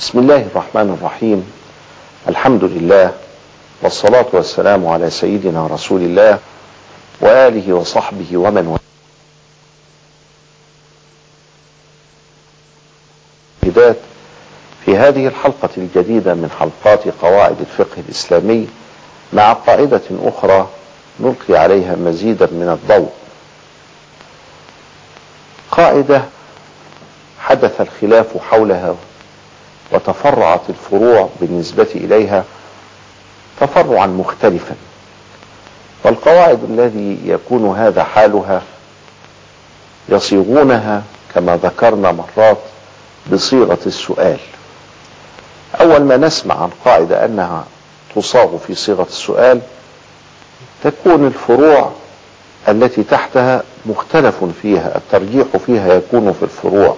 بسم الله الرحمن الرحيم. الحمد لله والصلاة والسلام على سيدنا رسول الله وآله وصحبه ومن والاه. في هذه الحلقة الجديدة من حلقات قواعد الفقه الإسلامي مع قاعدة أخرى نلقي عليها مزيدا من الضوء. قاعدة حدث الخلاف حولها وتفرعت الفروع بالنسبة إليها تفرعا مختلفا. والقواعد الذي يكون هذا حالها يصيغونها كما ذكرنا مرات بصيغة السؤال. أول ما نسمع عن قاعدة أنها تصاغ في صيغة السؤال تكون الفروع التي تحتها مختلف فيها الترجيح فيها يكون في الفروع.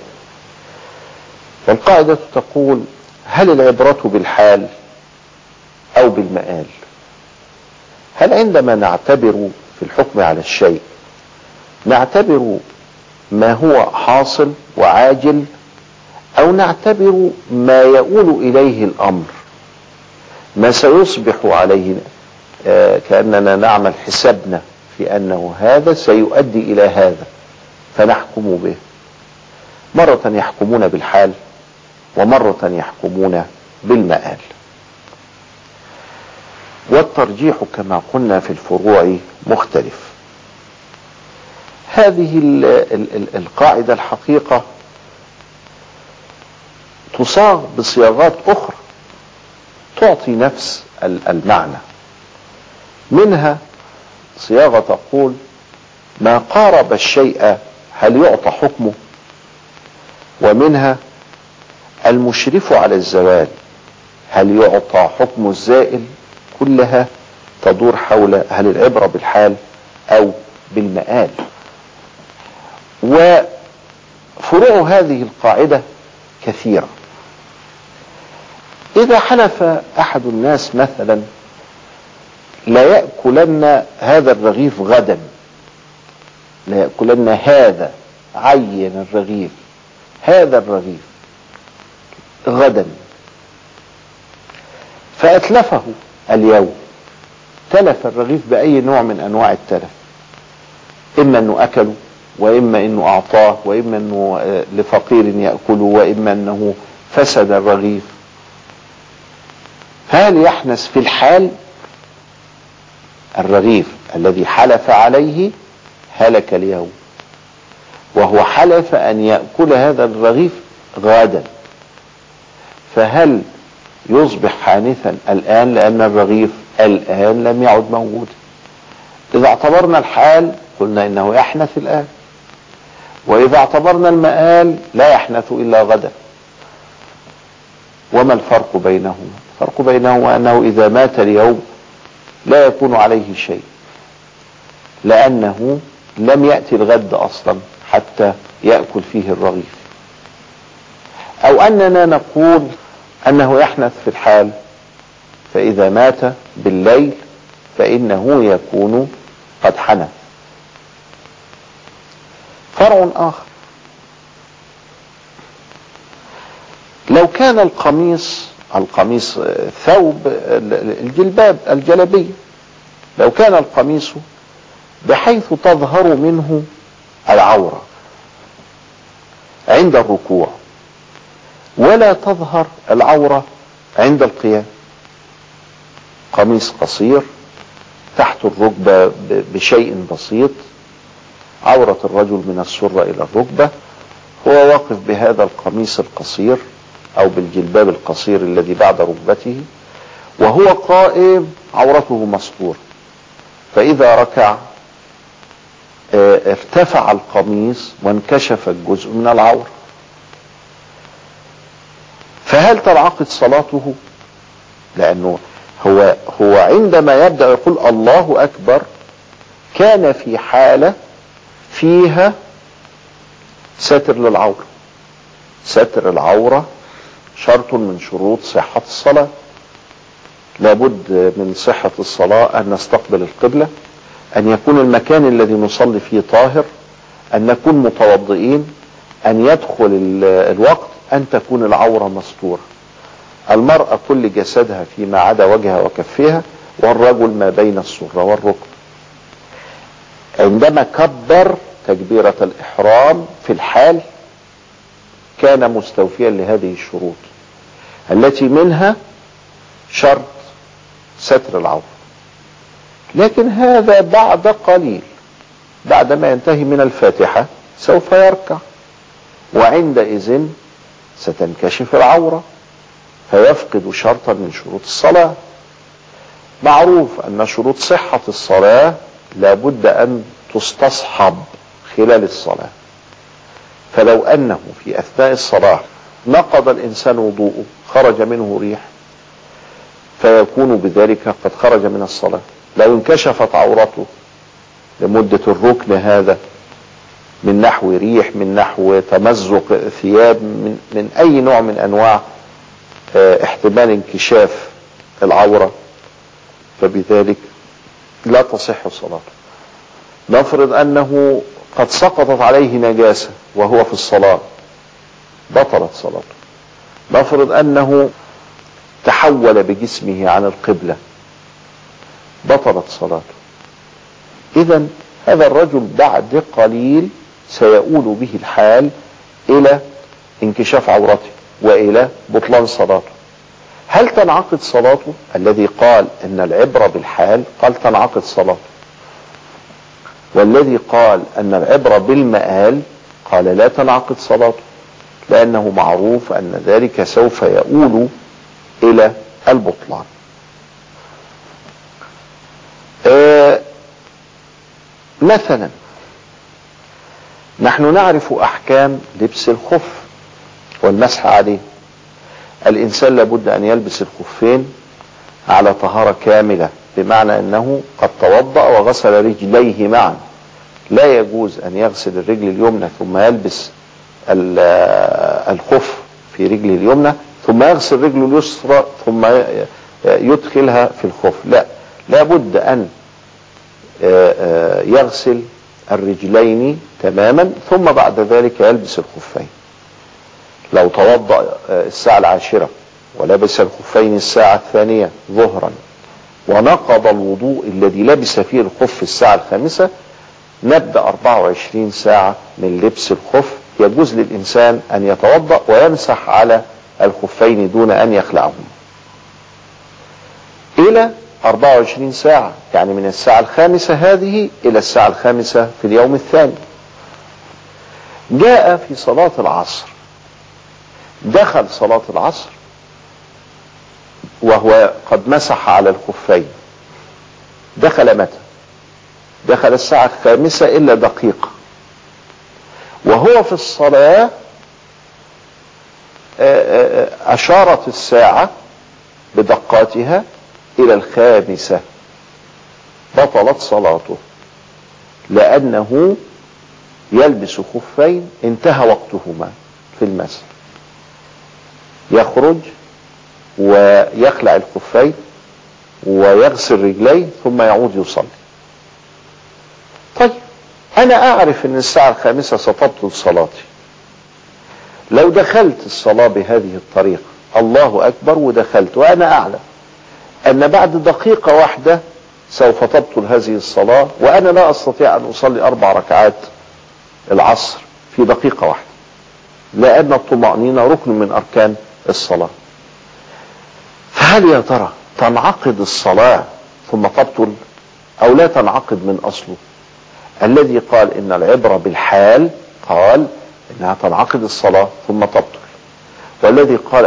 والقاعدة تقول هل العبرة بالحال أو بالمآل؟ هل عندما نعتبر في الحكم على الشيء نعتبر ما هو حاصل وعاجل أو نعتبر ما يؤول إليه الأمر؟ ما سيصبح عليه آه كأننا نعمل حسابنا في أنه هذا سيؤدي إلى هذا فنحكم به. مرة يحكمون بالحال. ومرة يحكمون بالمآل. والترجيح كما قلنا في الفروع مختلف. هذه ال ال ال القاعدة الحقيقة تصاغ بصياغات أخرى تعطي نفس المعنى. منها صياغة تقول ما قارب الشيء هل يعطى حكمه؟ ومنها المشرف على الزوال هل يعطى حكم الزائل كلها تدور حول هل العبرة بالحال أو بالمآل؟ وفروع هذه القاعدة كثيرة. إذا حلف أحد الناس مثلا لا يأكلن هذا الرغيف غدا لا يأكلن هذا عين الرغيف هذا الرغيف. غدا. فأتلفه اليوم. تلف الرغيف بأي نوع من أنواع التلف؟ إما أنه أكله وإما أنه أعطاه وإما أنه لفقير يأكله وإما أنه فسد الرغيف. هل يحنس في الحال؟ الرغيف الذي حلف عليه هلك اليوم. وهو حلف أن يأكل هذا الرغيف غدا. فهل يصبح حانثا الآن لأن الرغيف الآن لم يعد موجودا إذا اعتبرنا الحال قلنا إنه يحنث الآن. وإذا اعتبرنا المآل لا يحنث إلا غدا. وما الفرق بينهما؟ الفرق بينهما أنه إذا مات اليوم لا يكون عليه شيء لأنه لم يأتي الغد أصلا حتى يأكل فيه الرغيف. أو أننا نقول أنه يحنث في الحال فإذا مات بالليل فإنه يكون قد حنث. فرع آخر. لو كان القميص القميص ثوب الجلباب الجلبية لو كان القميص بحيث تظهر منه العورة عند الركوع. ولا تظهر العورة عند القيام. قميص قصير تحت الركبة بشيء بسيط. عورة الرجل من السرة إلى الركبة. هو واقف بهذا القميص القصير أو بالجلباب القصير الذي بعد ركبته وهو قائم عورته مسطورة فإذا ركع ارتفع القميص وانكشف الجزء من العورة. فهل تنعقد صلاته؟ لأنه هو هو عندما يبدأ يقول الله أكبر كان في حالة فيها ستر للعورة. ستر العورة شرط من شروط صحة الصلاة. لابد من صحة الصلاة أن نستقبل القبلة أن يكون المكان الذي نصلي فيه طاهر أن نكون متوضئين أن يدخل الوقت أن تكون العورة مستورة. المرأة كل جسدها فيما عدا وجهها وكفها والرجل ما بين السرة والركب. عندما كبر تكبيرة الإحرام في الحال كان مستوفيا لهذه الشروط التي منها شرط ستر العورة. لكن هذا بعد قليل بعد ما ينتهي من الفاتحة سوف يركع. وعندئذ ستنكشف العورة فيفقد شرطا من شروط الصلاة. معروف أن شروط صحة الصلاة لابد أن تستصحب خلال الصلاة. فلو أنه في أثناء الصلاة نقض الإنسان وضوءه خرج منه ريح فيكون بذلك قد خرج من الصلاة. لو انكشفت عورته لمدة الركن هذا من نحو ريح من نحو تمزق ثياب من, من أي نوع من أنواع احتمال انكشاف العورة. فبذلك لا تصح صلاته نفرض أنه قد سقطت عليه نجاسة وهو في الصلاة. بطلت صلاته. نفرض أنه تحول بجسمه عن القبلة. بطلت صلاته. إذا هذا الرجل بعد قليل سيؤول به الحال إلى انكشاف عورته وإلى بطلان صلاته. هل تنعقد صلاته؟ الذي قال إن العبرة بالحال قال تنعقد صلاته. والذي قال إن العبرة بالمآل قال لا تنعقد صلاته لأنه معروف أن ذلك سوف يؤول إلى البطلان. آه مثلا نحن نعرف أحكام لبس الخف والمسح عليه. الإنسان لابد أن يلبس الخفين على طهارة كاملة بمعنى أنه قد توضأ وغسل رجليه معا. لا يجوز أن يغسل الرجل اليمنى ثم يلبس الخف في رجله اليمنى ثم يغسل رجله اليسرى ثم يدخلها في الخف. لا لابد أن يغسل الرجلين تماما ثم بعد ذلك يلبس الخفين. لو توضأ الساعة العاشرة ولبس الخفين الساعة الثانية ظهرا ونقض الوضوء الذي لبس فيه الخف الساعة الخامسة نبدأ 24 ساعة من لبس الخف. يجوز للإنسان أن يتوضأ ويمسح على الخفين دون أن يخلعهم إلى 24 ساعة يعني من الساعة الخامسة هذه إلى الساعة الخامسة في اليوم الثاني. جاء في صلاة العصر. دخل صلاة العصر وهو قد مسح على الخفين. دخل متى؟ دخل الساعة الخامسة إلا دقيقة. وهو في الصلاة أشارت الساعة بدقاتها إلى الخامسة بطلت صلاته لأنه يلبس خفين انتهى وقتهما في المسح يخرج ويخلع الخفين ويغسل رجليه ثم يعود يصلي. طيب أنا أعرف إن الساعة الخامسة ستبطل صلاتي. لو دخلت الصلاة بهذه الطريقة الله أكبر ودخلت وأنا أعلم. أن بعد دقيقة واحدة سوف تبطل هذه الصلاة وأنا لا أستطيع أن أصلي أربع ركعات العصر في دقيقة واحدة لأن الطمأنينة ركن من أركان الصلاة. فهل يا ترى تنعقد الصلاة ثم تبطل أو لا تنعقد من أصله؟ الذي قال إن العبرة بالحال قال إنها تنعقد الصلاة ثم تبطل. والذي قال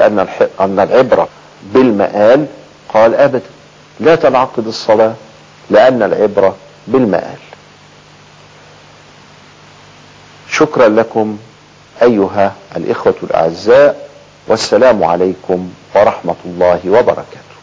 أن العبرة بالمآل قال أبدا لا تنعقد الصلاة لأن العبرة بالمآل. شكرا لكم أيها الإخوة الأعزاء والسلام عليكم ورحمة الله وبركاته.